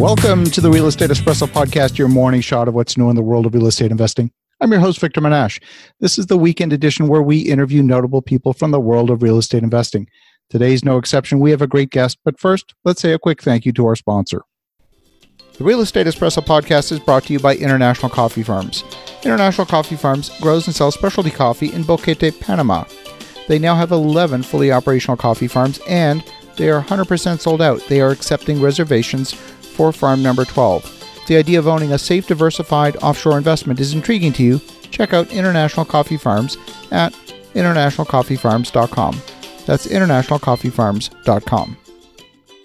Welcome to the Real Estate Espresso Podcast, your morning shot of what's new in the world of real estate investing. I'm your host, Victor Menasce. This is the weekend edition where we interview notable people from the world of real estate investing. Today's no exception. We have a great guest, but first, let's say a quick thank you to our sponsor. The Real Estate Espresso Podcast is brought to you by International Coffee Farms. International Coffee Farms grows and sells specialty coffee in Boquete, Panama. They now have 11 fully operational coffee farms and they are 100% sold out. They are accepting reservations for farm number 12. If the idea of owning a safe, diversified offshore investment is intriguing to you, check out International Coffee Farms at internationalcoffeefarms.com. That's internationalcoffeefarms.com.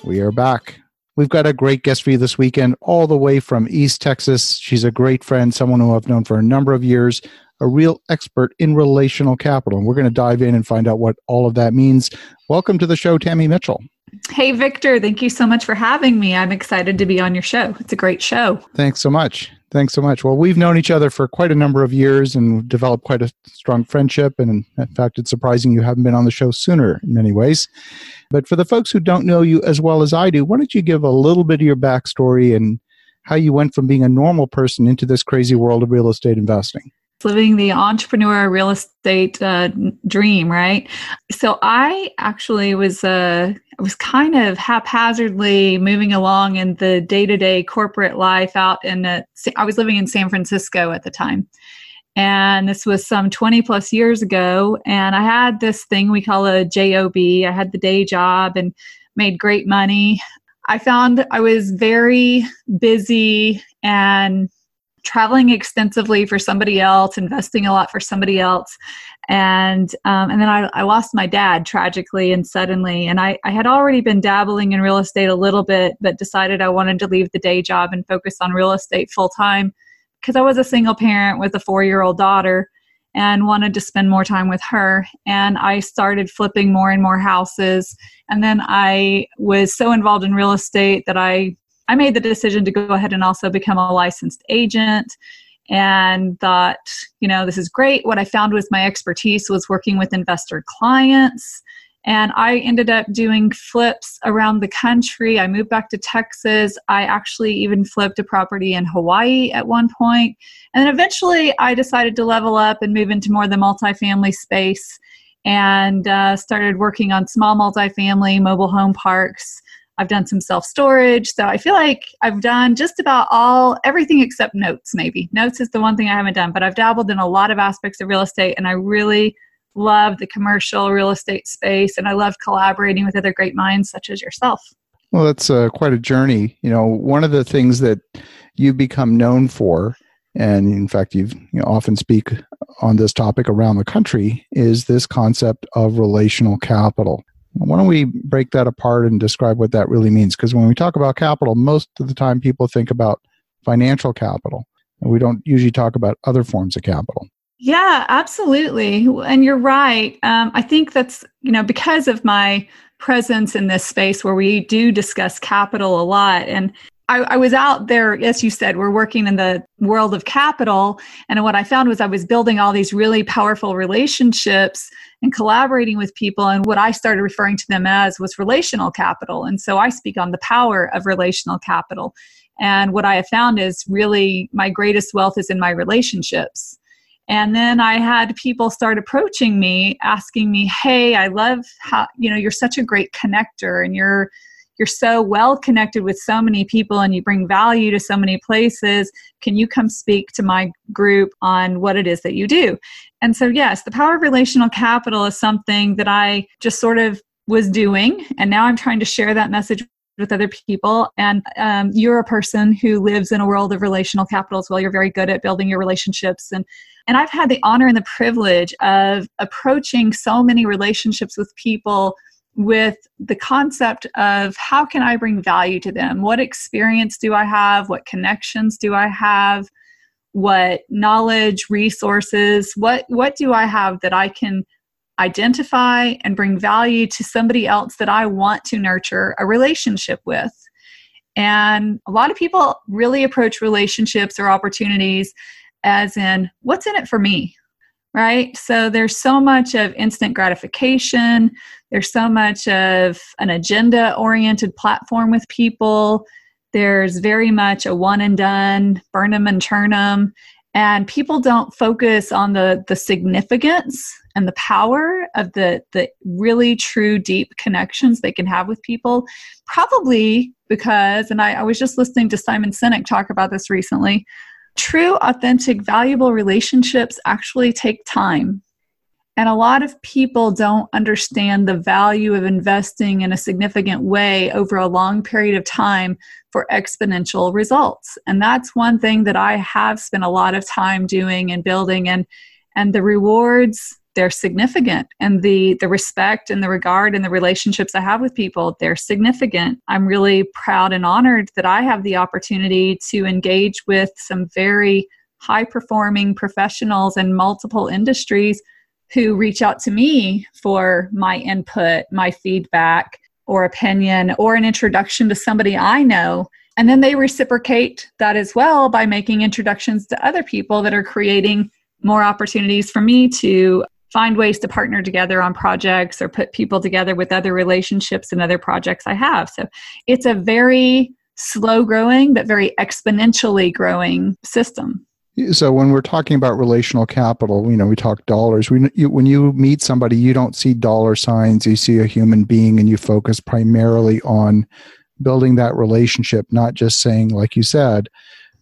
We are back. We've got a great guest for you this weekend, all the way from East Texas. She's a great friend, someone who I've known for a number of years, a real expert in relational capital. And we're going to dive in and find out what all of that means. Welcome to the show, Tammy Mitchell. Hey, Victor, thank you so much for having me. I'm excited to be on your show. It's a great show. Thanks so much. Thanks so much. Well, we've known each other for quite a number of years and developed quite a strong friendship. And in fact, it's surprising you haven't been on the show sooner in many ways. But for the folks who don't know you as well as I do, why don't you give a little bit of your backstory and how you went from being a normal person into this crazy world of real estate investing? Living the entrepreneur real estate uh, dream, right? So I actually was uh, was kind of haphazardly moving along in the day to day corporate life out in. A, I was living in San Francisco at the time. And this was some 20 plus years ago. And I had this thing we call a JOB. I had the day job and made great money. I found I was very busy and traveling extensively for somebody else, investing a lot for somebody else. And um, and then I, I lost my dad tragically and suddenly. And I, I had already been dabbling in real estate a little bit, but decided I wanted to leave the day job and focus on real estate full time because I was a single parent with a four year old daughter and wanted to spend more time with her. And I started flipping more and more houses. And then I was so involved in real estate that I I made the decision to go ahead and also become a licensed agent and thought, you know, this is great. What I found was my expertise was working with investor clients. And I ended up doing flips around the country. I moved back to Texas. I actually even flipped a property in Hawaii at one point. And then eventually I decided to level up and move into more of the multifamily space and uh, started working on small multifamily mobile home parks I've done some self storage. So I feel like I've done just about all, everything except notes, maybe. Notes is the one thing I haven't done, but I've dabbled in a lot of aspects of real estate and I really love the commercial real estate space and I love collaborating with other great minds such as yourself. Well, that's uh, quite a journey. You know, one of the things that you've become known for, and in fact, you've you know, often speak on this topic around the country, is this concept of relational capital. Why don't we break that apart and describe what that really means? Because when we talk about capital, most of the time people think about financial capital, and we don't usually talk about other forms of capital. Yeah, absolutely. And you're right. Um, I think that's, you know, because of my presence in this space where we do discuss capital a lot. And I, I, was out there, as you said, we're working in the world of capital. And what I found was I was building all these really powerful relationships and collaborating with people. And what I started referring to them as was relational capital. And so I speak on the power of relational capital. And what I have found is really my greatest wealth is in my relationships. And then I had people start approaching me asking me, Hey, I love how, you know, you're such a great connector and you're, you're so well connected with so many people and you bring value to so many places. Can you come speak to my group on what it is that you do? And so, yes, the power of relational capital is something that I just sort of was doing. And now I'm trying to share that message with other people. And um, you're a person who lives in a world of relational capital as well. You're very good at building your relationships. And, and I've had the honor and the privilege of approaching so many relationships with people with the concept of how can I bring value to them? What experience do I have? What connections do I have? What knowledge, resources, what what do I have that I can identify and bring value to somebody else that I want to nurture a relationship with? And a lot of people really approach relationships or opportunities as in what's in it for me? right? So there's so much of instant gratification, there's so much of an agenda oriented platform with people There's very much a one and done, burn them and churn them. And people don't focus on the, the significance and the power of the, the really true deep connections they can have with people. Probably because, and I, I was just listening to Simon Sinek talk about this recently, true, authentic, valuable relationships actually take time. And a lot of people don't understand the value of investing in a significant way over a long period of time for exponential results. And that's one thing that I have spent a lot of time doing and building and and the rewards they're significant and the the respect and the regard and the relationships i have with people they're significant i'm really proud and honored that i have the opportunity to engage with some very high performing professionals in multiple industries who reach out to me for my input my feedback or opinion or an introduction to somebody i know and then they reciprocate that as well by making introductions to other people that are creating more opportunities for me to find ways to partner together on projects or put people together with other relationships and other projects I have. So it's a very slow growing, but very exponentially growing system. So when we're talking about relational capital, you know, we talk dollars. We, you, when you meet somebody, you don't see dollar signs. You see a human being, and you focus primarily on building that relationship, not just saying, like you said,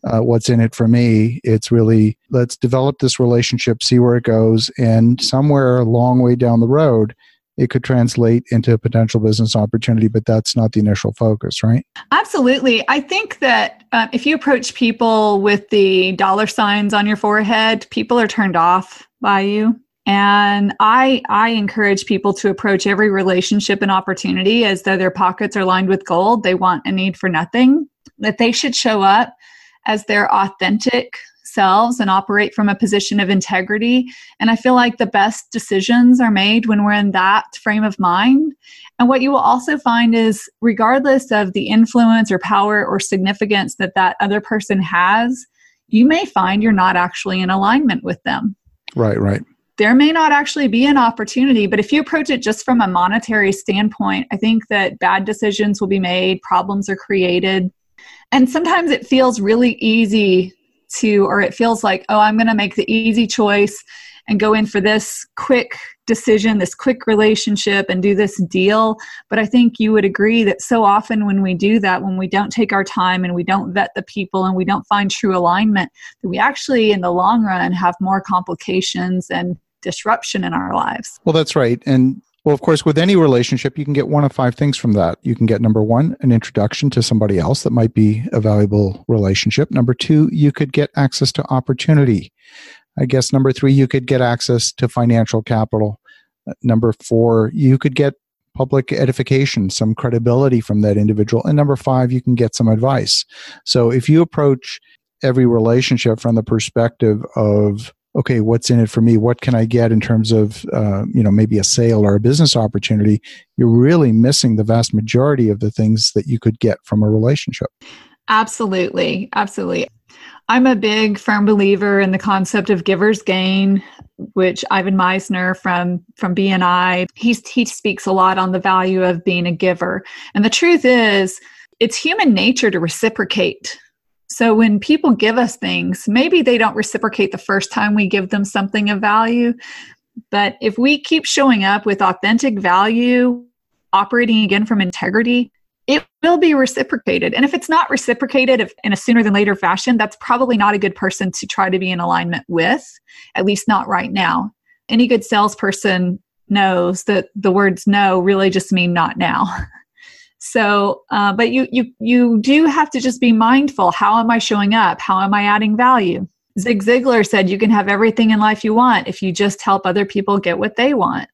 uh, what's in it for me. It's really let's develop this relationship, see where it goes, and somewhere a long way down the road, it could translate into a potential business opportunity, but that's not the initial focus, right? Absolutely. I think that uh, if you approach people with the dollar signs on your forehead, people are turned off by you. And I, I encourage people to approach every relationship and opportunity as though their pockets are lined with gold. They want a need for nothing, that they should show up as their authentic selves and operate from a position of integrity. And I feel like the best decisions are made when we're in that frame of mind. And what you will also find is, regardless of the influence or power or significance that that other person has, you may find you're not actually in alignment with them. Right, right. There may not actually be an opportunity, but if you approach it just from a monetary standpoint, I think that bad decisions will be made, problems are created and sometimes it feels really easy to, or it feels like, oh, I'm going to make the easy choice and go in for this quick decision, this quick relationship, and do this deal. But I think you would agree that so often when we do that, when we don't take our time and we don't vet the people and we don't find true alignment, that we actually, in the long run, have more complications and disruption in our lives. Well, that's right. And well, of course, with any relationship, you can get one of five things from that. You can get number one, an introduction to somebody else that might be a valuable relationship. Number two, you could get access to opportunity. I guess number three, you could get access to financial capital. Number four, you could get public edification, some credibility from that individual. And number five, you can get some advice. So if you approach every relationship from the perspective of okay, what's in it for me? What can I get in terms of, uh, you know, maybe a sale or a business opportunity? You're really missing the vast majority of the things that you could get from a relationship. Absolutely. Absolutely. I'm a big firm believer in the concept of giver's gain, which Ivan Misner from from BNI he he speaks a lot on the value of being a giver. And the truth is, it's human nature to reciprocate so when people give us things, maybe they don't reciprocate the first time we give them something of value. But if we keep showing up with authentic value, operating again from integrity, it will be reciprocated. And if it's not reciprocated in a sooner than later fashion, that's probably not a good person to try to be in alignment with, at least not right now. Any good salesperson knows that the words no really just mean not now. So, uh, but you you you do have to just be mindful. How am I showing up? How am I adding value? Zig Ziglar said you can have everything in life you want if you just help other people get what they want.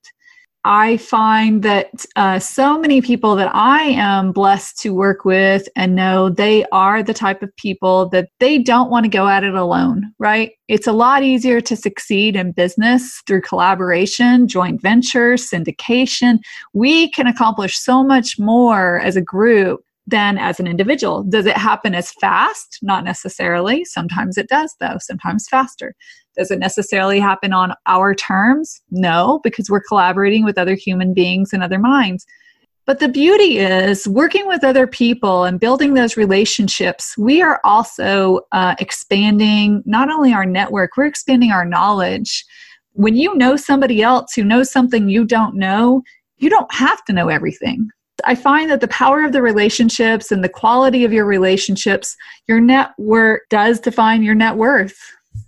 I find that uh, so many people that I am blessed to work with and know they are the type of people that they don't want to go at it alone, right? It's a lot easier to succeed in business through collaboration, joint venture, syndication. We can accomplish so much more as a group than as an individual. Does it happen as fast? Not necessarily. Sometimes it does, though, sometimes faster. Does it necessarily happen on our terms? No, because we're collaborating with other human beings and other minds. But the beauty is working with other people and building those relationships. We are also uh, expanding not only our network, we're expanding our knowledge. When you know somebody else who knows something you don't know, you don't have to know everything. I find that the power of the relationships and the quality of your relationships, your network does define your net worth.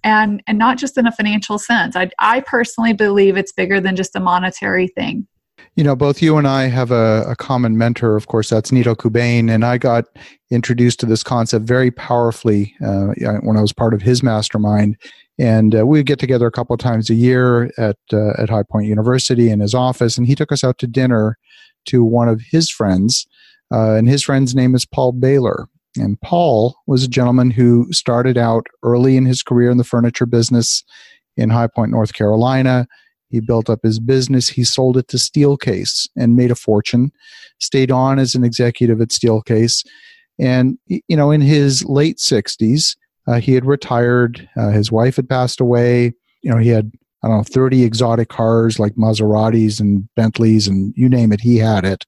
And, and not just in a financial sense. I, I personally believe it's bigger than just a monetary thing. You know, both you and I have a, a common mentor. Of course, that's Nido Qubein, and I got introduced to this concept very powerfully uh, when I was part of his mastermind. And uh, we get together a couple of times a year at uh, at High Point University in his office, and he took us out to dinner to one of his friends, uh, and his friend's name is Paul Baylor. And Paul was a gentleman who started out early in his career in the furniture business in High Point, North Carolina. He built up his business. He sold it to Steelcase and made a fortune. Stayed on as an executive at Steelcase. And, you know, in his late 60s, uh, he had retired. Uh, his wife had passed away. You know, he had I don't know, 30 exotic cars like Maseratis and Bentleys and you name it, he had it.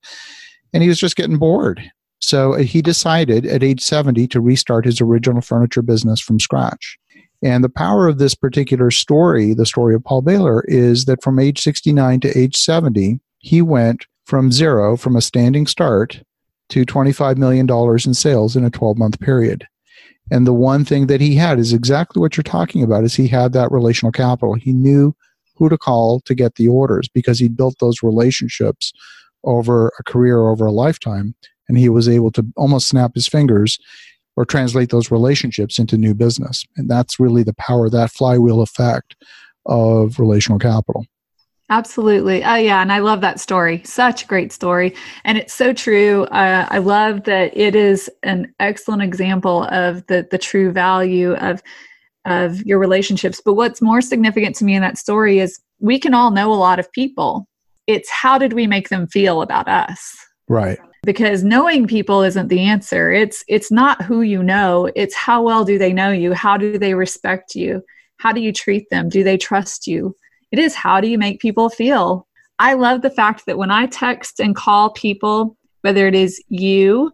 And he was just getting bored. So uh, he decided at age 70 to restart his original furniture business from scratch. And the power of this particular story, the story of Paul Baylor, is that from age 69 to age 70, he went from zero, from a standing start, to $25 million in sales in a 12 month period. And the one thing that he had is exactly what you're talking about is he had that relational capital. He knew who to call to get the orders because he built those relationships over a career over a lifetime and he was able to almost snap his fingers or translate those relationships into new business. And that's really the power that flywheel effect of relational capital. Absolutely. Oh, yeah. And I love that story. Such a great story. And it's so true. Uh, I love that it is an excellent example of the, the true value of, of your relationships. But what's more significant to me in that story is we can all know a lot of people. It's how did we make them feel about us? Right. Because knowing people isn't the answer. It's it's not who you know, it's how well do they know you? How do they respect you? How do you treat them? Do they trust you? It is how do you make people feel? I love the fact that when I text and call people, whether it is you,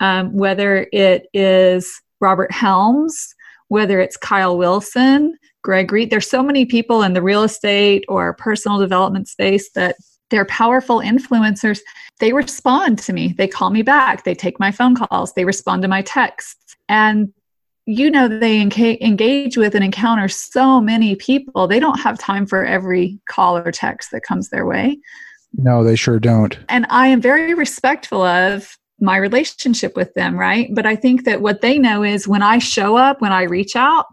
um, whether it is Robert Helms, whether it's Kyle Wilson, Greg Reid, there's so many people in the real estate or personal development space that they're powerful influencers. They respond to me. They call me back. They take my phone calls. They respond to my texts. And you know they engage with and encounter so many people they don't have time for every call or text that comes their way no they sure don't and i am very respectful of my relationship with them right but i think that what they know is when i show up when i reach out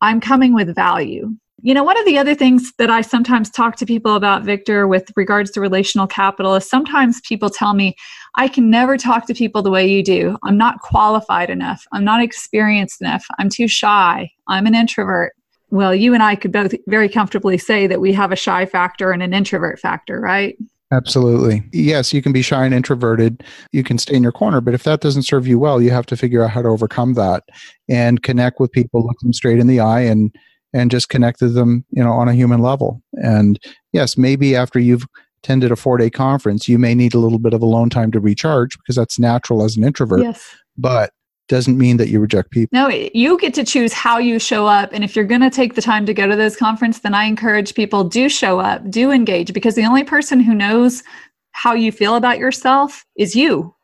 i'm coming with value you know, one of the other things that I sometimes talk to people about, Victor, with regards to relational capital is sometimes people tell me, I can never talk to people the way you do. I'm not qualified enough. I'm not experienced enough. I'm too shy. I'm an introvert. Well, you and I could both very comfortably say that we have a shy factor and an introvert factor, right? Absolutely. Yes, you can be shy and introverted. You can stay in your corner, but if that doesn't serve you well, you have to figure out how to overcome that and connect with people, look them straight in the eye and and just connected them, you know, on a human level. And yes, maybe after you've attended a four day conference, you may need a little bit of alone time to recharge because that's natural as an introvert. Yes. But doesn't mean that you reject people. No, you get to choose how you show up. And if you're going to take the time to go to those conferences, then I encourage people do show up, do engage, because the only person who knows how you feel about yourself is you.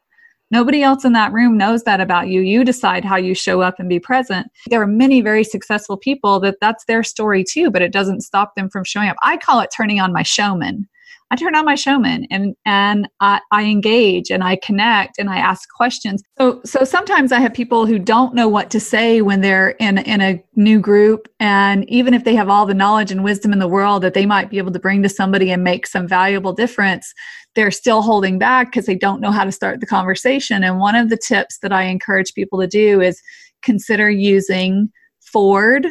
Nobody else in that room knows that about you. You decide how you show up and be present. There are many very successful people that that's their story too, but it doesn't stop them from showing up. I call it turning on my showman. I turn on my showman and and I, I, engage and I connect and I ask questions. So so sometimes I have people who don't know what to say when they're in in a new group, and even if they have all the knowledge and wisdom in the world that they might be able to bring to somebody and make some valuable difference, they're still holding back because they don't know how to start the conversation. And one of the tips that I encourage people to do is consider using Ford,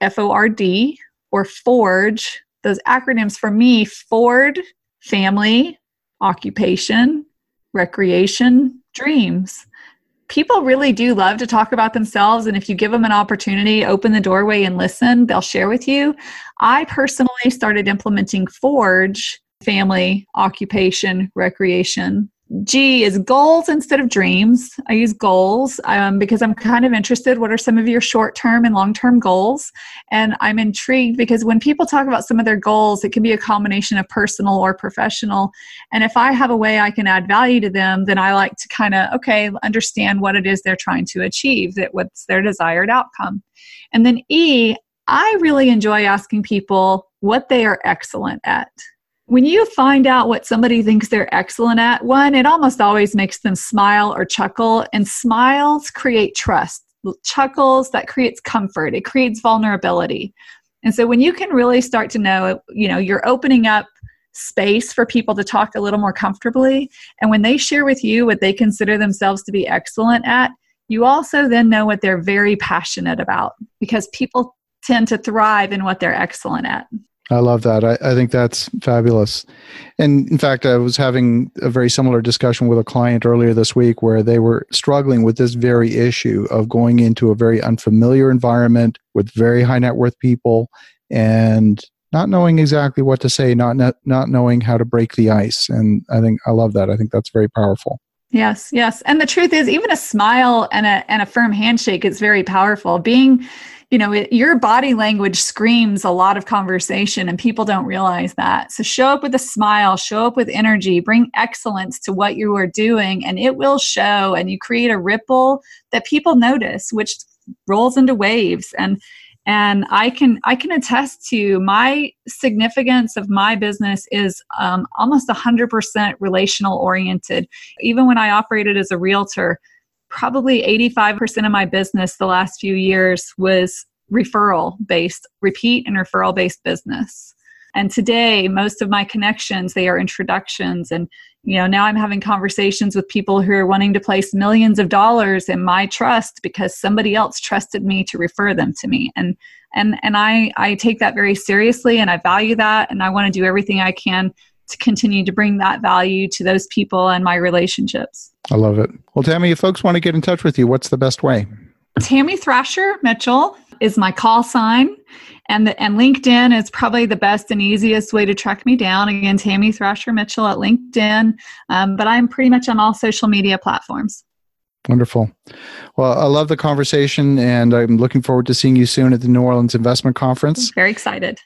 F O R D, or Forge those acronyms for me Ford family, occupation, recreation, dreams. People really do love to talk about themselves, and if you give them an opportunity, open the doorway and listen, they'll share with you. I personally started implementing Forge family, occupation, recreation G is goals instead of dreams. I use goals um, because I'm kind of interested. What are some of your short term and long term goals? And I'm intrigued because when people talk about some of their goals, it can be a combination of personal or professional. And if I have a way I can add value to them, then I like to kind of, okay, understand what it is they're trying to achieve, that what's their desired outcome. And then E, I really enjoy asking people what they are excellent at when you find out what somebody thinks they're excellent at, one, it almost always makes them smile or chuckle, and smiles create trust. Chuckles, that creates comfort, it creates vulnerability. And so when you can really start to know, you know, you're opening up space for people to talk a little more comfortably, and when they share with you what they consider themselves to be excellent at, you also then know what they're very passionate about because people tend to thrive in what they're excellent at. I love that. I, I, think that's fabulous. And in fact, I was having a very similar discussion with a client earlier this week where they were struggling with this very issue of going into a very unfamiliar environment with very high net worth people and not knowing exactly what to say, not, not, not knowing how to break the ice. And I think I love that. I think that's very powerful. Yes, yes. And the truth is, even a smile and a, and a firm handshake is very powerful. Being you know, it, your body language screams a lot of conversation and people don't realize that. So show up with a smile, show up with energy, bring excellence to what you are doing, and it will show. And you create a ripple that people notice, which rolls into waves. And and i can i can attest to my significance of my business is um, almost 100% relational oriented even when i operated as a realtor probably 85% of my business the last few years was referral based, repeat and referral based business. And today, most of my connections, they are introductions. And, you know, now I'm having conversations with people who are wanting to place millions of dollars in my trust because somebody else trusted me to refer them to me. And, and, and I, I take that very seriously and I value that. And I want to do everything I can to continue to bring that value to those people and my relationships. I love it. Well, Tammy, if folks want to get in touch with you, what's the best way? Tammy Thrasher Mitchell is my call sign. And, the, and LinkedIn is probably the best and easiest way to track me down. Again, Tammy Thrasher Mitchell at LinkedIn. Um, but I'm pretty much on all social media platforms. Wonderful. Well, I love the conversation, and I'm looking forward to seeing you soon at the New Orleans Investment Conference. Very excited.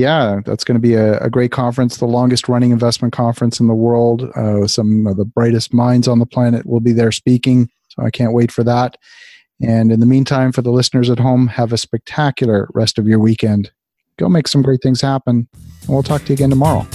Yeah, that's going to be a, a, great conference, the longest running investment conference in the world. Uh, some of the brightest minds on the planet will be there speaking. So I can't wait for that. And in the meantime, for the listeners at home, have a spectacular rest of your weekend. Go make some great things happen. And we'll talk to you again tomorrow.